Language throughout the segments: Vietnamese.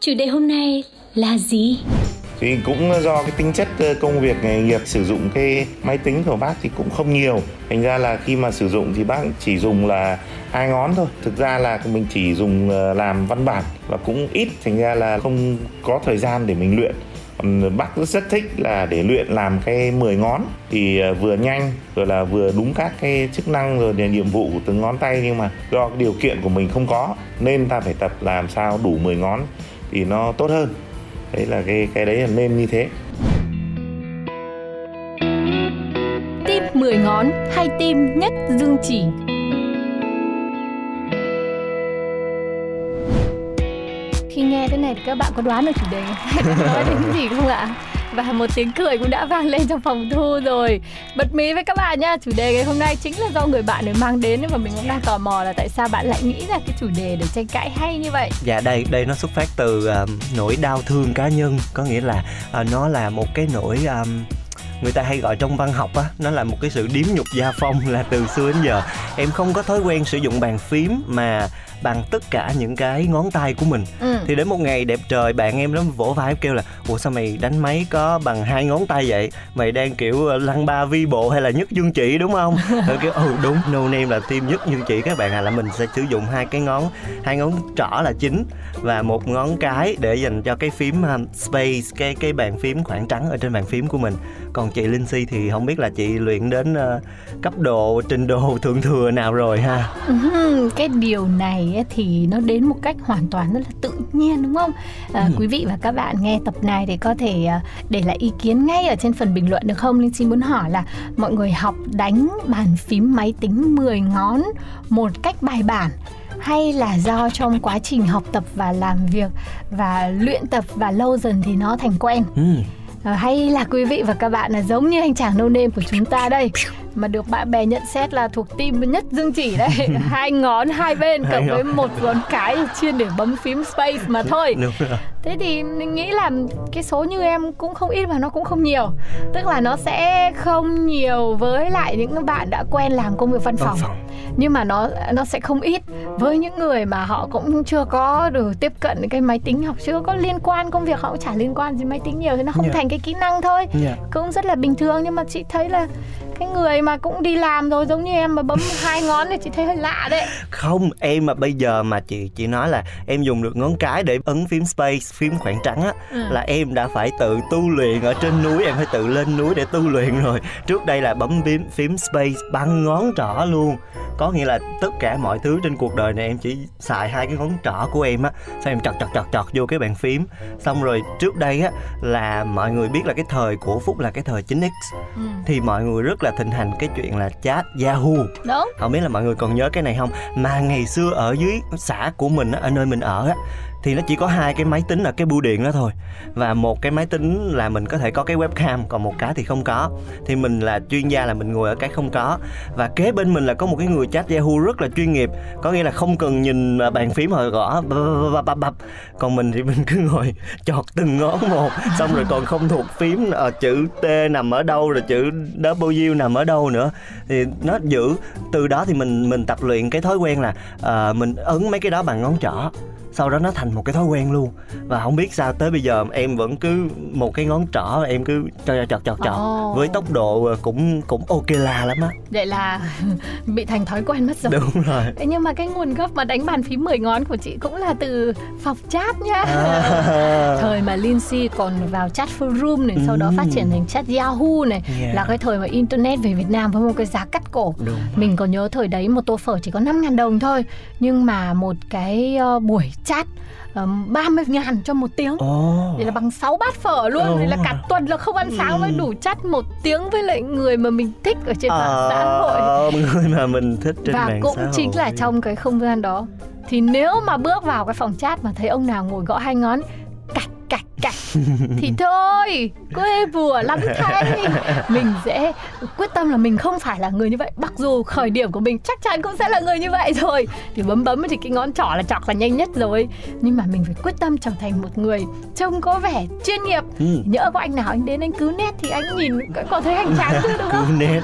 Chủ đề hôm nay là gì? Thì cũng do cái tính chất công việc nghề nghiệp sử dụng cái máy tính của bác thì cũng không nhiều. Thành ra là khi mà sử dụng thì bác chỉ dùng là hai ngón thôi. Thực ra là mình chỉ dùng ờ, làm văn bản và cũng ít thành ra là không có thời gian để mình luyện. Còn bác rất, thích là để luyện làm cái 10 ngón thì ờ, vừa nhanh rồi là vừa đúng các cái chức năng rồi là nhiệm vụ của từng ngón tay. Nhưng mà do cái điều kiện của mình không có nên ta phải tập làm sao đủ 10 ngón thì nó tốt hơn. Đấy là cái cái đấy là nên như thế. Tim 10 ngón hay tim nhất dương chỉ? Khi nghe thế này thì các bạn có đoán được chủ đề hay đang nói đến cái gì không ạ? Và một tiếng cười cũng đã vang lên trong phòng thu rồi. Bật mí với các bạn nha. Chủ đề ngày hôm nay chính là do người bạn ấy mang đến Và mình cũng đang tò mò là tại sao bạn lại nghĩ ra cái chủ đề để tranh cãi hay như vậy? Dạ đây đây nó xuất phát từ à, nỗi đau thương cá nhân. Có nghĩa là uh, nó là một cái nỗi um, người ta hay gọi trong văn học á nó là một cái sự điếm nhục gia phong là từ xưa đến giờ. Em không có thói quen sử dụng bàn phím mà bằng tất cả những cái ngón tay của mình. Ừ. thì đến một ngày đẹp trời bạn em nó vỗ vai em kêu là ủa sao mày đánh máy có bằng hai ngón tay vậy? Mày đang kiểu ờ, lăng ba vi bộ hay là nhất dương chỉ đúng không? Rồi kêu ừ đúng no name là team nhất dương chỉ các bạn à là mình sẽ sử dụng hai cái ngón hai ngón trỏ là chính và một ngón cái để dành cho cái phím um, space cái cái bàn phím khoảng trắng ở trên bàn phím của mình. Còn chị Linh Si thì không biết là chị luyện đến ờ, cấp độ trình độ thượng thừa nào rồi ha. Ừm, cái điều này ấy thì nó đến một cách hoàn toàn rất là tự nhiên đúng không? À, Ừ. Quý vị và các bạn nghe tập này thì có thể à, để lại ý kiến ngay ở trên phần bình luận được không? Linh xin muốn hỏi là mọi người học đánh bàn phím máy tính 10 ngón một cách bài bản hay là do trong quá trình học tập và làm việc và luyện tập và lâu dần thì nó thành quen ừ. Ờ, hay là quý vị và các bạn là giống như anh chàng no name của chúng ta đây mà được bạn bè nhận xét là thuộc team nhất dương chỉ đấy. Hai ngón hai bên cộng với một ngón cái chuyên để bấm phím space mà thôi. thế thì mình nghĩ là cái số như em cũng không ít và nó cũng không nhiều. Tức là nó sẽ không nhiều với lại những bạn đã quen làm công việc văn phòng. phòng. Nhưng mà nó nó sẽ không ít với những người mà họ cũng chưa có được tiếp cận cái máy tính học chưa có liên quan công việc họ cũng chả liên quan gì máy tính nhiều thì nó không Dạ. thành cái kỹ năng thôi. Dạ. cũng rất là bình thường nhưng mà chị thấy là cái người mà cũng đi làm rồi giống như em mà bấm hai ngón thì chị thấy hơi lạ đấy. Không em mà bây giờ mà chị chị nói là em dùng được ngón cái để ấn phím space phím khoảng trắng á Ừ. là em đã phải tự tu luyện ở trên núi em phải tự lên núi để tu luyện rồi. Trước đây là bấm phím phím space bằng ngón trỏ luôn. Có nghĩa là tất cả mọi thứ trên cuộc đời này em chỉ xài hai cái ngón trỏ của em á xong em chọt chọt chọt chọt vô cái bàn phím. Xong rồi trước đây á là mọi người biết là cái thời của phúc là cái thời 9x ừ. thì mọi người rất là thịnh hành cái chuyện là chat yahoo. Đúng. Không biết là mọi người còn nhớ cái này không? Mà ngày xưa ở dưới xã của mình á, ở nơi mình ở á thì nó chỉ có hai cái máy tính ở cái bưu điện đó thôi. Và một cái máy tính là mình có thể có cái webcam còn một cái thì không có. Thì mình là chuyên gia là mình ngồi ở cái không có. Và kế bên mình là có một cái người chat Yahoo rất là chuyên nghiệp. Có nghĩa là không cần nhìn à, bàn phím họ gõ bập, bập, bập, bập, còn mình thì mình cứ ngồi chọt từng ngón một. Xong rồi còn không thuộc phím ờ, chữ T nằm ở đâu rồi chữ W nằm ở đâu nữa. Thì nó giữ. Từ đó thì mình mình tập luyện cái thói quen là ờ, mình ấn mấy cái đó bằng ngón trỏ sau đó nó thành một cái thói quen luôn. Và không biết sao tới bây giờ em vẫn cứ một cái ngón trỏ em cứ cho chọt chọt chọt chọt với tốc độ ờ, cũng cũng ok la lắm á. Vậy là bị thành thói quen mất rồi. Đúng rồi. Thế nhưng mà cái nguồn gốc mà đánh bàn phím 10 ngón của chị cũng là từ phòng chat nhá. À. mà Lindsay còn vào chat forum này sau đó phát triển thành chat Yahoo này Yeah. là cái thời mà internet về Việt Nam với một cái giá cắt cổ đúng mình còn nhớ thời đấy một tô phở chỉ có 5.000 đồng thôi Nhưng mà một cái ờ, buổi chat um, 30 ngàn cho một tiếng Ồ. thì là bằng 6 bát phở luôn Ồ. thì là cả tuần là không ăn sáng mới đủ chắt một tiếng với lại người mà mình thích ở trên mạng xã hội Ờ, người mà mình thích trên và mạng cũng xã hội. chính là trong cái không gian đó thì nếu mà bước vào cái phòng chat mà thấy ông nào ngồi gõ hai ngón cạch cạch cạch. Thì thôi quê bùa lắm thay. Mình sẽ quyết tâm là mình không phải là người như vậy. Mặc dù khởi điểm của mình chắc chắn cũng sẽ là người như vậy rồi. Thì bấm bấm thì cái ngón trỏ là chọc là nhanh nhất rồi. Nhưng mà mình phải quyết tâm trở thành một người trông có vẻ chuyên nghiệp. Ừ. nhỡ có anh nào anh đến anh cứu nét thì anh nhìn còn thấy hành tráng chứ đúng không? Cứu nét.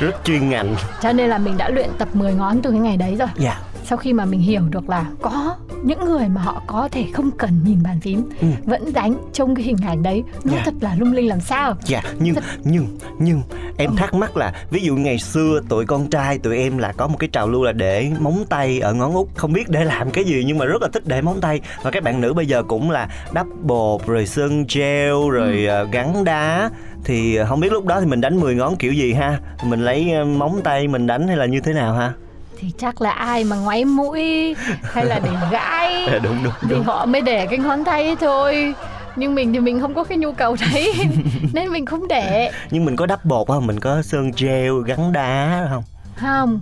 Rất chuyên ngành. Cho nên là mình đã luyện tập 10 ngón từ cái ngày đấy rồi. Dạ. Sau khi mà mình hiểu được là có những người mà họ có thể không cần nhìn bàn phím Ừ. vẫn đánh trong cái hình ảnh đấy. Nó Dạ. thật là lung linh làm sao? Dạ nhưng nhưng nhưng em thắc mắc là ví dụ ngày xưa tụi con trai tụi em là có một cái trào lưu là để móng tay ở ngón út. Không biết để làm cái gì nhưng mà rất là thích để móng tay. Và các bạn nữ bây giờ cũng là đắp bột rồi sơn gel rồi ờ, gắn đá. Thì không biết lúc đó thì mình đánh 10 ngón kiểu gì ha? Mình lấy móng tay mình đánh hay là như thế nào ha thì chắc là ai mà ngoáy mũi hay là để gãi đúng đúng thì họ mới để cái ngón tay ấy thôi. Nhưng mình thì mình không có cái nhu cầu đấy nên mình không để. Nhưng mình có đắp bột không? Mình có sơn gel gắn đá không? Không.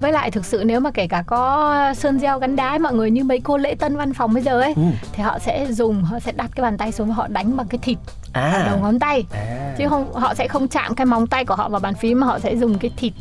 Với lại thực sự nếu mà kể cả có sơn gel gắn đá mọi người như mấy cô lễ tân văn phòng bây giờ ấy Ừ. thì họ sẽ dùng họ sẽ đặt cái bàn tay xuống và họ đánh bằng cái thịt à. đầu ngón tay. À. Chứ không họ sẽ không chạm cái móng tay của họ vào bàn phím mà họ sẽ dùng cái thịt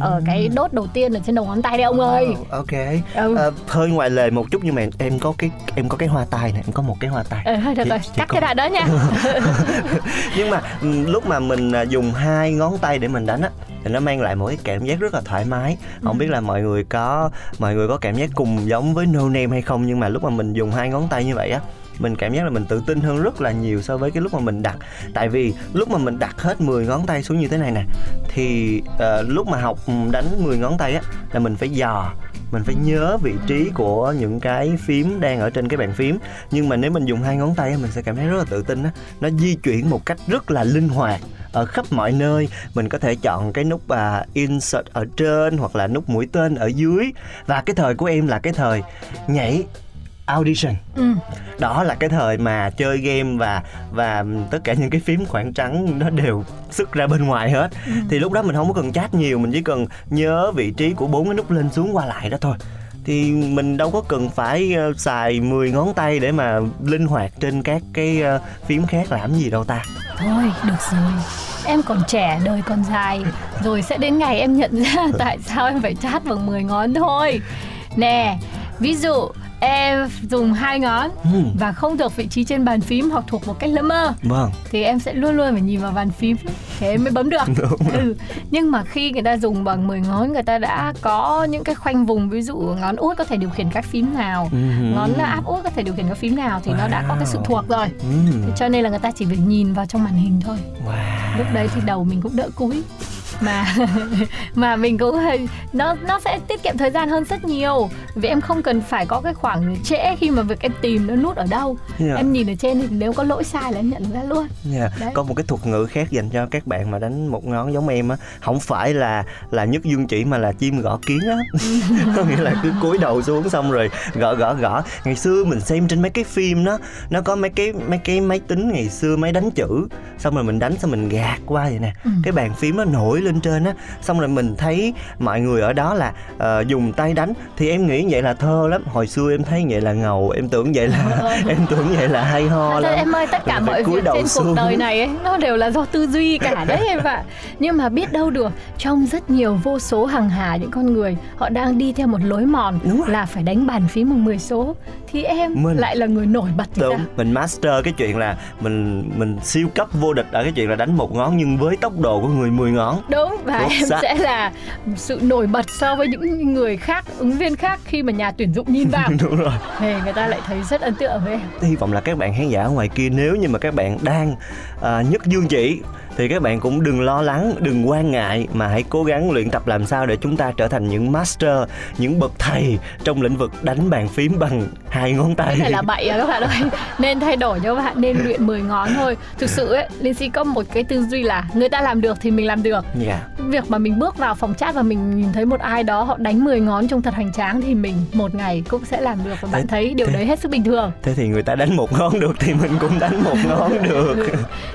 ở cái đốt đầu tiên ở trên đầu ngón tay đấy ông ơi. Wow, ok. Ừ. Ờ, hơi ngoài lề một chút nhưng mà em có cái em có cái hoa tai này em có một cái hoa tai. Ờ thôi được rồi cắt có- cái đoạn đó nha. Nhưng mà ừ, lúc mà mình à, dùng hai ngón tay để mình đánh á thì nó mang lại một cái cảm giác rất là thoải mái. Không biết là mọi người có mọi người có cảm giác cùng giống với no name hay không nhưng mà lúc mà mình dùng hai ngón tay như vậy á mình cảm giác là mình tự tin hơn rất là nhiều so với cái lúc mà mình đặt. Tại vì lúc mà mình đặt hết 10 ngón tay xuống như thế này nè thì uh, lúc mà học đánh 10 ngón tay á là mình phải dò mình phải nhớ vị trí của những cái phím đang ở trên cái bàn phím. Nhưng mà nếu mình dùng hai ngón tay á, mình sẽ cảm thấy rất là tự tin á. Nó di chuyển một cách rất là linh hoạt ở khắp mọi nơi. Mình có thể chọn cái nút à, insert ở trên hoặc là nút mũi tên ở dưới. Và cái thời của em là cái thời nhảy audition. Ừ. đó là cái thời mà chơi game và và tất cả những cái phím khoảng trắng nó đều xuất ra bên ngoài hết. Thì lúc đó mình không có cần chat nhiều mình chỉ cần nhớ vị trí của bốn cái nút lên xuống qua lại đó thôi. Thì mình đâu có cần phải ờ, xài 10 ngón tay để mà linh hoạt trên các cái ờ, phím khác làm gì đâu ta. Thôi được rồi. Em còn trẻ đời còn dài. Rồi sẽ đến ngày em nhận ra tại sao em phải chát bằng 10 ngón thôi. Nè ví dụ em dùng hai ngón Ừ. và không thuộc vị trí trên bàn phím hoặc thuộc một cách lơ mơ vâng thì em sẽ luôn luôn phải nhìn vào bàn phím thế em mới bấm được ừ. nhưng mà khi người ta dùng bằng 10 ngón người ta đã có những cái khoanh vùng ví dụ ngón út có thể điều khiển các phím nào Ừ. ngón áp út có thể điều khiển các phím nào thì nó đã có cái sự Wow. thuộc rồi Ừ. Cho nên là người ta chỉ việc nhìn vào trong màn hình thôi wow lúc đấy thì đầu mình cũng đỡ cúi mà mà mình cũng hơi nó nó sẽ tiết kiệm thời gian hơn rất nhiều. Vì em không cần phải có cái khoảng trễ khi mà việc em tìm nó nút ở đâu. Yeah. em nhìn ở trên thì nếu có lỗi sai là em nhận ra luôn. Dạ, Đấy. có một cái thuật ngữ khác dành cho các bạn mà đánh một ngón giống em á. Không phải là là nhất dương chỉ mà là chim gõ kiến á. Có nghĩa là cứ cúi đầu xuống xong rồi gõ gõ gõ. Ngày xưa mình xem trên mấy cái phim đó nó có mấy cái mấy cái máy tính ngày xưa máy đánh chữ. Xong rồi mình đánh xong mình gạt qua vậy nè. Ừ. cái bàn phím nó nổi lên trên á. Xong rồi mình thấy mọi người ở đó là ờ, dùng tay đánh. Thì em nghĩ vậy là thơ lắm. Hồi xưa em thấy vậy là ngầu. Em tưởng vậy là em tưởng vậy là hay ho ra lắm. em ơi tất cả Mình mọi việc trên xuống. cuộc đời này ấy, nó đều là do tư duy cả đấy em ạ. Nhưng mà biết đâu được trong rất nhiều vô số hàng hà những con người họ đang đi theo một lối mòn là phải đánh bàn phím bằng 10 số. Thì em Mình- lại là người nổi bật đúng sao mình master cái chuyện là mình mình siêu cấp vô địch ở cái chuyện là đánh một ngón nhưng với tốc độ của người 10 ngón. Đúng và Xuất em sắc. sẽ là sự nổi bật so với những người khác ứng viên khác khi mà nhà tuyển dụng nhìn vào. Đúng rồi. Thì người ta lại thấy rất ấn tượng với em. Hy vọng là các bạn khán giả ở ngoài kia nếu như mà các bạn đang à, nhất dương chỉ thì các bạn cũng đừng lo lắng đừng quan ngại mà hãy cố gắng luyện tập làm sao để chúng ta trở thành những master những bậc thầy trong lĩnh vực đánh bàn phím bằng hai ngón tay. Cái này là bậy à các bạn ơi. Nên thay đổi cho các bạn nên luyện 10 ngón thôi. Thực sự ấy Linh Si có một cái tư duy là người ta làm được thì mình làm được. Dạ. Việc mà mình bước vào phòng chat và mình nhìn thấy một ai đó họ đánh 10 ngón trông thật hoành tráng thì mình một ngày cũng sẽ làm được. Và bạn Thế- thấy điều thế- đấy hết sức bình thường. thế thì người ta đánh một ngón được thì mình cũng đánh một ngón được.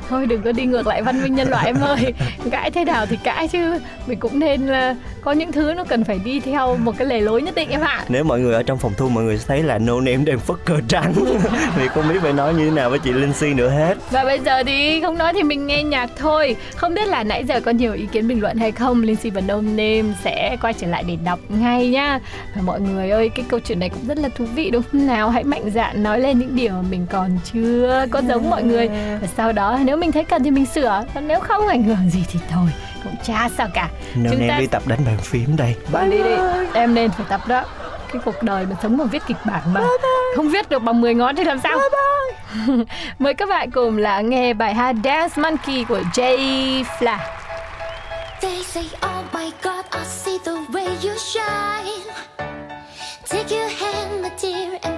thôi đừng có đi ngược lại văn minh nhân loại em ơi. Cãi thế nào thì cãi chứ. Mình cũng nên là có những thứ nó cần phải đi theo một cái lề lối nhất định em ạ. Nếu mọi người ở trong phòng thu mọi người sẽ thấy là no name đang phất cờ trắng. Thì không biết phải nói như thế nào với chị Linh Si nữa hết. Và bây giờ thì không nói thì mình nghe nhạc thôi. Không biết là nãy giờ có nhiều ý kiến bình luận hay không Linh Si và No Name sẽ quay trở lại để đọc ngay nhá. Và mọi người ơi cái câu chuyện này cũng rất là thú vị đúng không nào? Hãy mạnh dạn nói lên những điều mà mình còn chưa có giống mọi người. Và sau đó nếu mình thấy cần thì mình sửa Còn nếu không ảnh hưởng gì thì thôi cũng chả sao cả. No Chúng name ta- đi tập đánh bàn phím đây. Bạn đi đi. Em nên phải tập đó. Cái cuộc đời mà sống bằng viết kịch bản mà không viết được bằng 10 ngón thì làm sao? Mời các bạn cùng lắng nghe bài hát Dance Monkey của Jay Fla. They say, Oh my God, I see the way you shine. Take your hand, my dear, and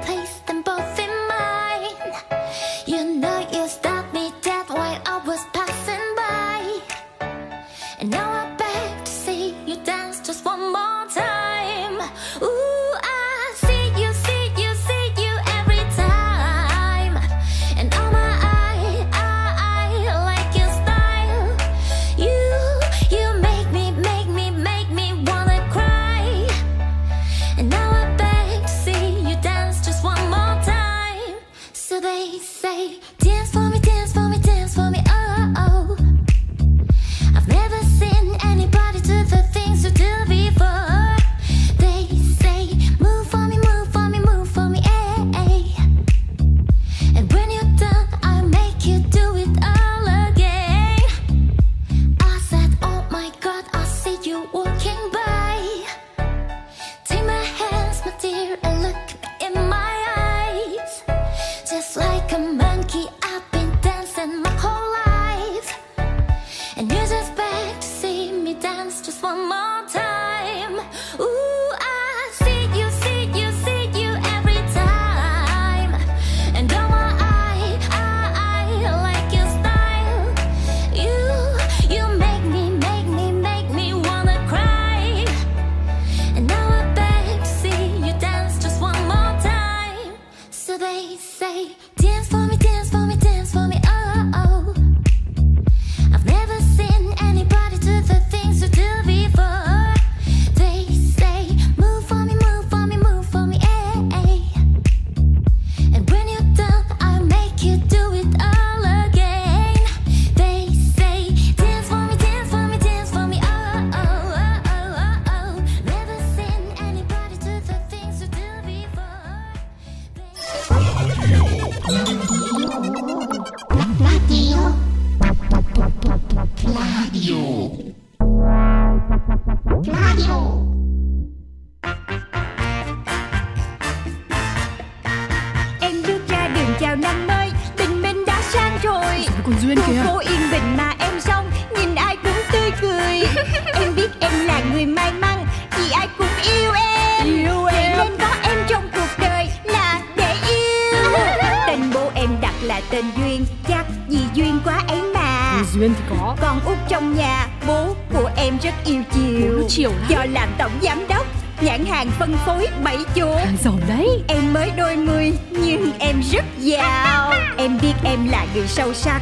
cười Em biết em là người may mắn Vì ai cũng yêu em. Yêu em. nên có em trong cuộc đời là để yêu. Tên bố em đặt là tên Duyên Chắc vì duyên quá ấy mà. Duyên thì có. Con út trong nhà Bố của em rất yêu chiều. Bố chiều lắm. Do làm tổng giám đốc Nhãn hàng phân phối bảy chỗ. Giàu đấy. Em mới đôi mươi nhưng em rất giàu. Em biết em là người sâu sắc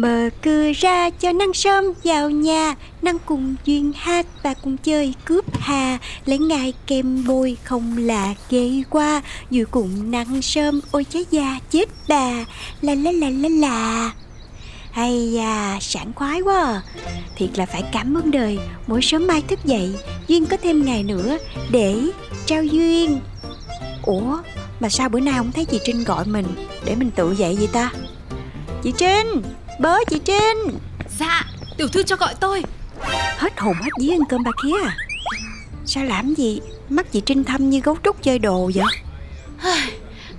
Mở cửa ra cho năng sớm vào nhà. Năng cùng duyên hát và cùng chơi cướp hà. Lấy ngài kem bôi không là ghê qua. Dù cùng năng sớm ôi trái da chết bà. La la la la la hay da, sảng khoái quá. À. Thiệt là phải cảm ơn đời. Mỗi sớm mai thức dậy Duyên có thêm ngày nữa Để trao duyên. Ủa mà sao bữa nay không thấy chị Trinh gọi mình Để mình tự dậy vậy ta? Chị Trinh! Bớ chị Trinh. Dạ tiểu thư cho gọi tôi. Hết hồn hết vía ăn cơm bà kia à. Sao làm gì? Mắt chị Trinh thâm như gấu trúc chơi đồ vậy?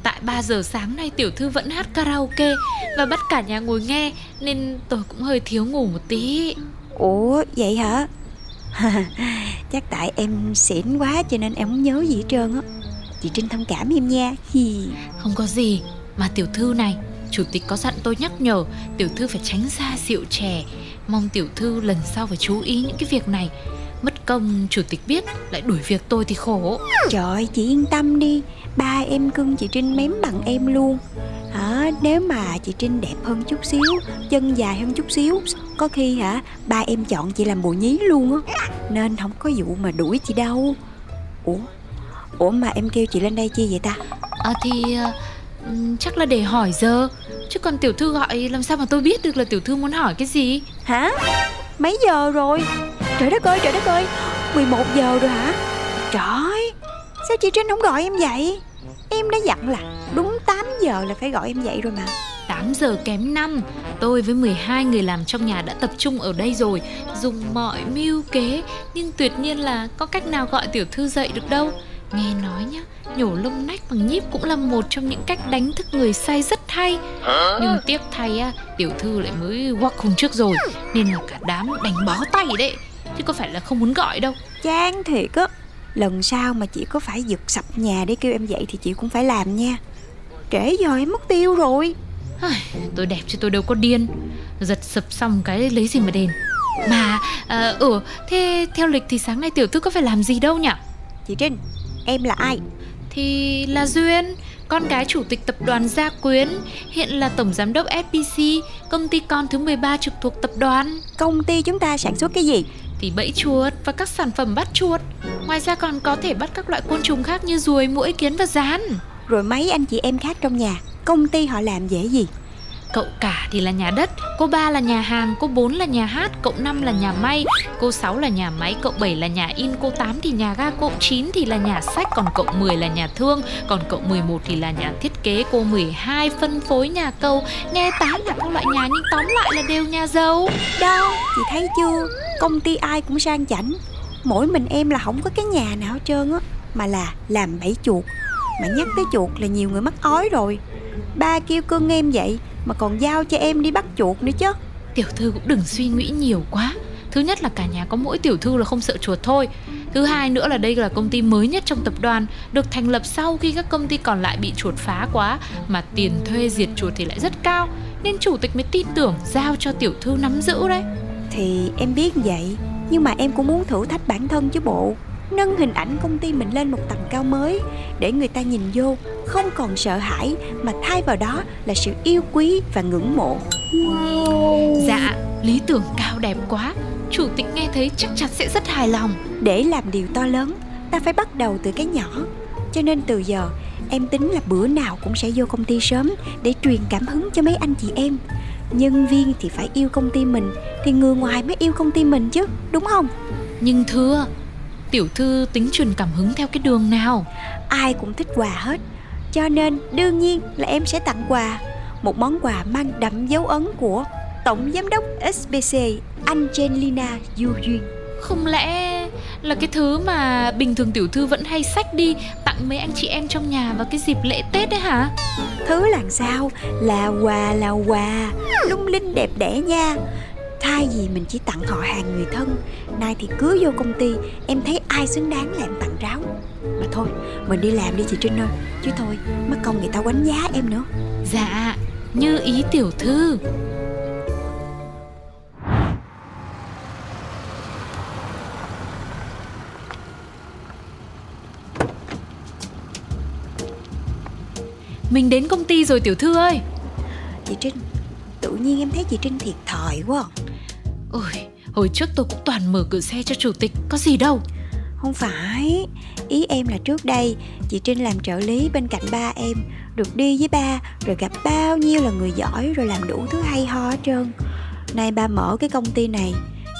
Tại 3 giờ sáng nay tiểu thư vẫn hát karaoke Và bắt cả nhà ngồi nghe Nên tôi cũng hơi thiếu ngủ một tí. Ủa vậy hả? Chắc tại em xỉn quá cho nên em không nhớ gì hết trơn á. Chị Trinh thông cảm em nha. Không có gì Mà tiểu thư này Chủ tịch có dặn tôi nhắc nhở Tiểu thư phải tránh xa rượu chè. Mong tiểu thư lần sau phải chú ý những cái việc này. Mất công chủ tịch biết Lại đuổi việc tôi thì khổ. Trời ơi, chị yên tâm đi. Ba em cưng chị Trinh mém bằng em luôn. Hả? Nếu mà chị Trinh đẹp hơn chút xíu chân dài hơn chút xíu có khi hả ba em chọn chị làm bồ nhí luôn á. Nên không có vụ mà đuổi chị đâu. Ủa? Ủa mà em kêu chị lên đây chi vậy ta? À thì chắc là để hỏi giờ. Chứ còn tiểu thư gọi làm sao mà tôi biết được là tiểu thư muốn hỏi cái gì? Hả? Mấy giờ rồi? Trời đất ơi trời đất ơi. 11 giờ rồi hả? Trời sao chị Trinh không gọi em dậy em đã dặn là đúng 8 giờ là phải gọi em dậy rồi mà. 8 giờ kém 5 Tôi với 12 người làm trong nhà đã tập trung ở đây rồi Dùng mọi mưu kế. Nhưng tuyệt nhiên là có cách nào gọi tiểu thư dậy được đâu Nghe nói nhá Nhổ lông nách bằng nhíp cũng là một trong những cách đánh thức người say rất hay. Nhưng tiếc thay á Tiểu thư lại mới quắc hôm trước rồi Nên là cả đám đánh bó tay đấy. Chứ có phải là không muốn gọi đâu. Chán thiệt á lần sau mà chị có phải giật sập nhà để kêu em dậy thì chị cũng phải làm nha. Trễ giờ em mất tiêu rồi. Tôi đẹp chứ tôi đâu có điên. Giật sập xong cái lấy gì mà đền. Mà, à, ừ, thế theo lịch thì sáng nay tiểu thư có phải làm gì đâu nhỉ? chị trinh em là ai? Thì là Duyên, con gái chủ tịch tập đoàn Gia Quyến Hiện là tổng giám đốc FPC, công ty con thứ 13 trực thuộc tập đoàn. Công ty chúng ta sản xuất cái gì? Thì bẫy chuột và các sản phẩm bắt chuột. Ngoài ra còn có thể bắt các loại côn trùng khác như ruồi, muỗi, kiến và rán. Rồi mấy anh chị em khác trong nhà công ty họ làm dễ gì Cậu cả thì là nhà đất, cô ba là nhà hàng, cô bốn là nhà hát, cậu năm là nhà may, cô sáu là nhà máy, cậu bảy là nhà in, cô tám thì nhà ga, cậu chín thì là nhà sách, còn cậu 10 là nhà thương, còn cậu 11 thì là nhà thiết kế, cô 12 phân phối nhà cầu. Nghe tám là các loại nhà nhưng tóm lại là đều nhà giàu. đâu chị thấy chưa công ty ai cũng sang chảnh mỗi mình em là không có cái nhà nào hết trơn á mà là làm bẫy chuột mà nhắc tới chuột là nhiều người mắc ói rồi ba kêu cưng em vậy mà còn giao cho em đi bắt chuột nữa chứ Tiểu thư cũng đừng suy nghĩ nhiều quá. Thứ nhất là cả nhà có mỗi tiểu thư là không sợ chuột thôi. Thứ hai nữa là đây là công ty mới nhất trong tập đoàn, được thành lập sau khi các công ty còn lại bị chuột phá quá, mà tiền thuê diệt chuột thì lại rất cao, nên chủ tịch mới tin tưởng giao cho tiểu thư nắm giữ đấy. thì em biết vậy nhưng mà em cũng muốn thử thách bản thân chứ bộ nâng hình ảnh công ty mình lên một tầm cao mới để người ta nhìn vô không còn sợ hãi mà thay vào đó là sự yêu quý và ngưỡng mộ. Dạ, lý tưởng cao đẹp quá, chủ tịch nghe thấy chắc chắn sẽ rất hài lòng. để làm điều to lớn ta phải bắt đầu từ cái nhỏ. Cho nên từ giờ em tính là bữa nào cũng sẽ vô công ty sớm để truyền cảm hứng cho mấy anh chị em. Nhân viên thì phải yêu công ty mình thì người ngoài mới yêu công ty mình chứ đúng không? Nhưng thưa, tiểu thư tính truyền cảm hứng theo cái đường nào? ai cũng thích quà hết cho nên đương nhiên là em sẽ tặng quà. Một món quà mang đậm dấu ấn của tổng giám đốc SBC Angelina Du Duyên. Không lẽ là cái thứ mà bình thường tiểu thư vẫn hay xách đi tặng mấy anh chị em trong nhà vào cái dịp lễ Tết đấy hả? thứ làm sao? Là quà là quà. Lung linh đẹp đẽ nha thay vì mình chỉ tặng họ hàng người thân nay thì cứ vô công ty em thấy ai xứng đáng là em tặng ráo. Mà thôi mình đi làm đi chị trinh ơi chứ thôi mất công người ta quánh giá em nữa. Dạ, như ý tiểu thư. Mình đến công ty rồi tiểu thư ơi. Chị trinh tự nhiên em thấy chị Trinh thiệt thòi quá Ôi, hồi trước tôi cũng toàn mở cửa xe cho chủ tịch, có gì đâu. Không phải Ý em là trước đây Chị Trinh làm trợ lý bên cạnh ba em Được đi với ba Rồi gặp bao nhiêu là người giỏi Rồi làm đủ thứ hay ho hết trơn. Nay ba mở cái công ty này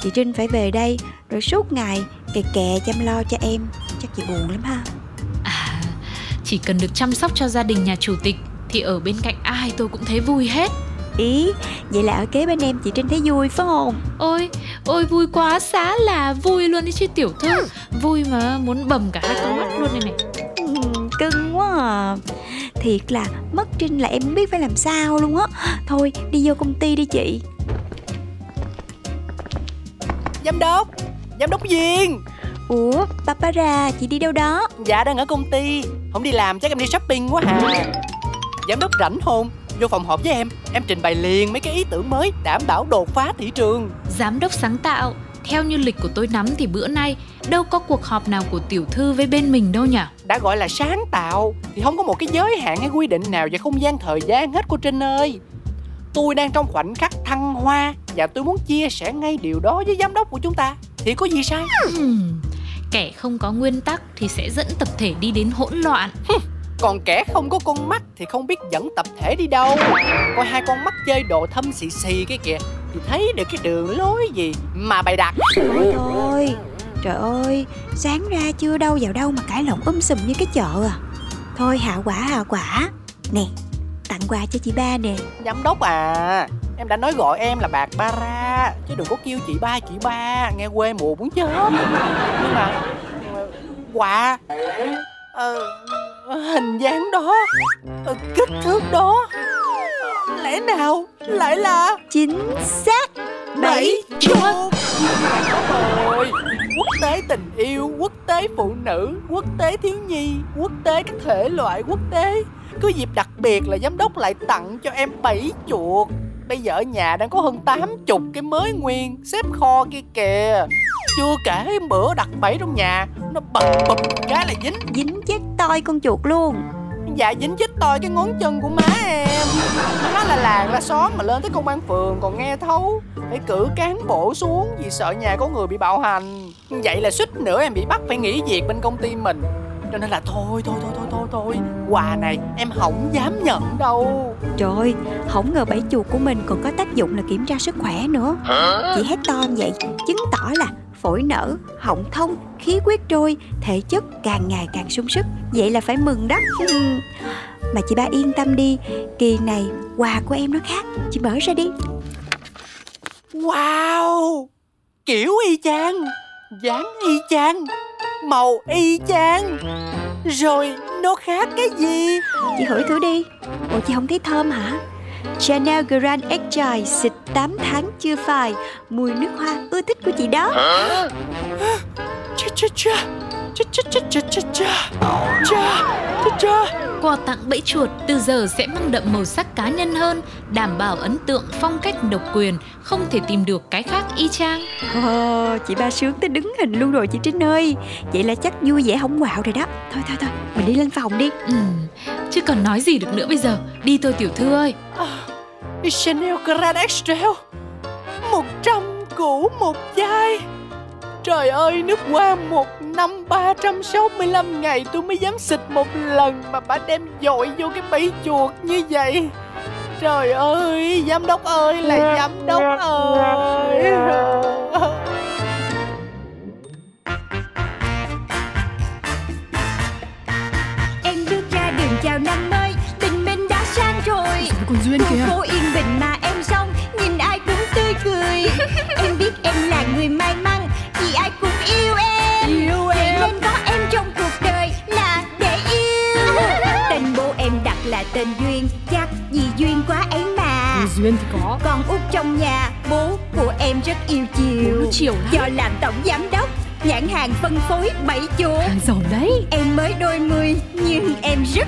Chị Trinh phải về đây Rồi suốt ngày kè kè chăm lo cho em. Chắc chị buồn lắm ha. À, chỉ cần được chăm sóc cho gia đình nhà chủ tịch Thì ở bên cạnh ai tôi cũng thấy vui hết Ý. Vậy là ở kế bên em chị Trinh thấy vui phải không? Ôi, ôi vui quá, xá là vui luôn đi chứ tiểu thư. Vui mà muốn bầm cả hai con mắt luôn đây này Ừm, Cưng quá à. Thiệt là mất Trinh là em không biết phải làm sao luôn á. Thôi đi vô công ty đi chị. Giám đốc Giám đốc Duyên. Ủa Papara chị đi đâu đó? Dạ đang ở công ty. Không đi làm chắc em đi shopping quá hà. Giám đốc rảnh không Vô phòng họp với em Em trình bày liền mấy cái ý tưởng mới Đảm bảo đột phá thị trường. Giám đốc sáng tạo Theo như lịch của tôi nắm thì bữa nay Đâu có cuộc họp nào của tiểu thư với bên mình đâu nhỉ? Đã gọi là sáng tạo Thì không có một cái giới hạn hay quy định nào Về không gian thời gian hết cô Trinh ơi. Tôi đang trong khoảnh khắc thăng hoa Và tôi muốn chia sẻ ngay điều đó với giám đốc của chúng ta. Thì có gì sai Kẻ không có nguyên tắc thì sẽ dẫn tập thể đi đến hỗn loạn Còn kẻ không có con mắt thì không biết dẫn tập thể đi đâu. Coi hai con mắt chơi đồ thâm xì xì cái kìa Thì thấy được cái đường lối gì mà bày đặt. Thôi thôi Trời ơi Sáng ra chưa đâu vào đâu mà cãi lộn um sùm như cái chợ à. Thôi hạ quả hạ quả. Nè Tặng quà cho chị ba nè. Giám đốc à Em đã nói gọi em là bạc ba ra Chứ đừng có kêu chị ba chị ba Nghe quê mùa muốn chết. Nhưng mà Quà. Ờ, Hình dáng đó ờ, Kích thước đó Lẽ nào lại là Chính xác. Bảy chuột. rồi Quốc tế tình yêu Quốc tế phụ nữ Quốc tế thiếu nhi Quốc tế các thể loại quốc tế. Cứ dịp đặc biệt là giám đốc lại tặng cho em bảy chuột Bây giờ ở nhà đang có hơn 80 cái mới nguyên Xếp kho kia kìa. Chưa kể bữa đặt bẫy trong nhà Nó bập bập cái là dính. Dính chết toi con chuột luôn. Dạ dính chết tôi cái ngón chân của má em. Má là làng là xóm mà lên tới công an phường còn nghe thấu. Phải cử cán bộ xuống vì sợ nhà có người bị bạo hành. Vậy là suýt nữa em bị bắt phải nghỉ việc bên công ty mình Cho nên là thôi thôi thôi thôi thôi thôi. Quà này em không dám nhận đâu. Trời ơi Không ngờ bảy chuột của mình còn có tác dụng là kiểm tra sức khỏe nữa. Chị hét to như vậy Chứng tỏ là phổi nở, họng thông, khí huyết trôi Thể chất càng ngày càng sung sức. Vậy là phải mừng đó. Ừm. Mà chị ba yên tâm đi Kỳ này quà của em nó khác. Chị mở ra đi. Wow! Kiểu y chang dáng y chang. Màu y chang. Rồi nó khác cái gì? Chị hửi thử đi. Ủa chị không thấy thơm hả? Chanel Grand Exile xịt 8 tháng chưa phai. Mùi nước hoa ưa thích của chị đó. Cha cha cha Cha cha cha cha cha cha Cha cha cha Quà tặng bẫy chuột từ giờ sẽ mang đậm màu sắc cá nhân hơn, đảm bảo ấn tượng phong cách độc quyền, không thể tìm được cái khác y chang. Ồ, chị ba sướng tới đứng hình luôn rồi chị Trinh ơi Vậy là chắc vui vẻ không quạo rồi đó Thôi thôi thôi, mình đi lên phòng đi Ừ, chứ còn nói gì được nữa bây giờ. Đi thôi tiểu thư ơi. Chanel Grand Extrail Một trăm củ một chai Trời ơi, nước hoa một năm 365 ngày tôi mới dám xịt một lần Mà bà đem dội vô cái bẫy chuột như vậy. Trời ơi, giám đốc ơi là giám đốc ơi. Em bước ra đường chào năm mới Tình mình đã sang rồi. Còn Duyên Khu phố yên bình mà em xong Nhìn ai cũng tươi cười. Em biết em là người may mắn Vì ai cũng yêu em. Yêu Vậy nên có em trong cuộc đời là để yêu. Tên bố em đặt là tên Duyên Chắc vì duyên quá ấy mà. Duyên thì có. Con út trong nhà Bố của em rất yêu chiều. Chiều lắm. Do làm tổng giám đốc Nhãn hàng phân phối bảy chuột Hàng giàu đấy. Em mới đôi mươi nhưng em rất